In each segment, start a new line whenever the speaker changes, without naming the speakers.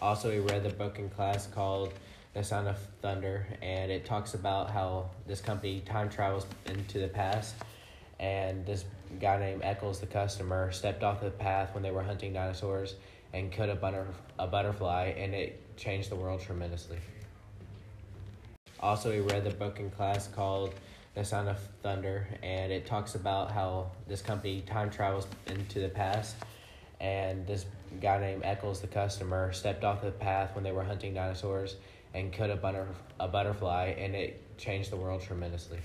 Also, we read the book in class called The Sound of Thunder, and it talks about how this company time travels into the past. And this guy named Eccles, the customer, stepped off the path when they were hunting dinosaurs and killed a, butter- a butterfly, and it changed the world tremendously. Also, we read the book in class called The Sound of Thunder, and it talks about how this company time travels into the past. And this guy named Eccles, the customer, stepped off the path when they were hunting dinosaurs and killed a, butter- a butterfly, and it changed the world tremendously.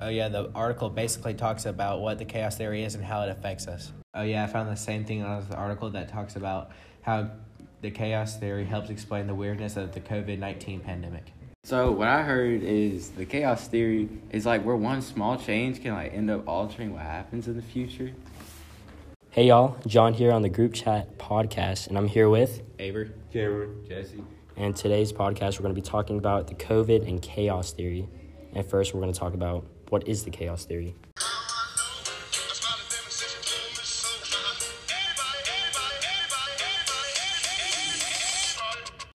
Oh, yeah, the article basically talks about what the chaos theory is and how it affects us. Oh, yeah, I found the same thing on the article that talks about how the chaos theory helps explain the weirdness of the COVID 19 pandemic.
So what I heard is the chaos theory is like where one small change can like end up altering what happens in the future.
Hey y'all, John here on the group chat podcast, and I'm here with
Aber?
Cameron, Jesse.
and today's podcast we're going to be talking about the COVID and chaos theory. And first, we're going to talk about what is the chaos theory.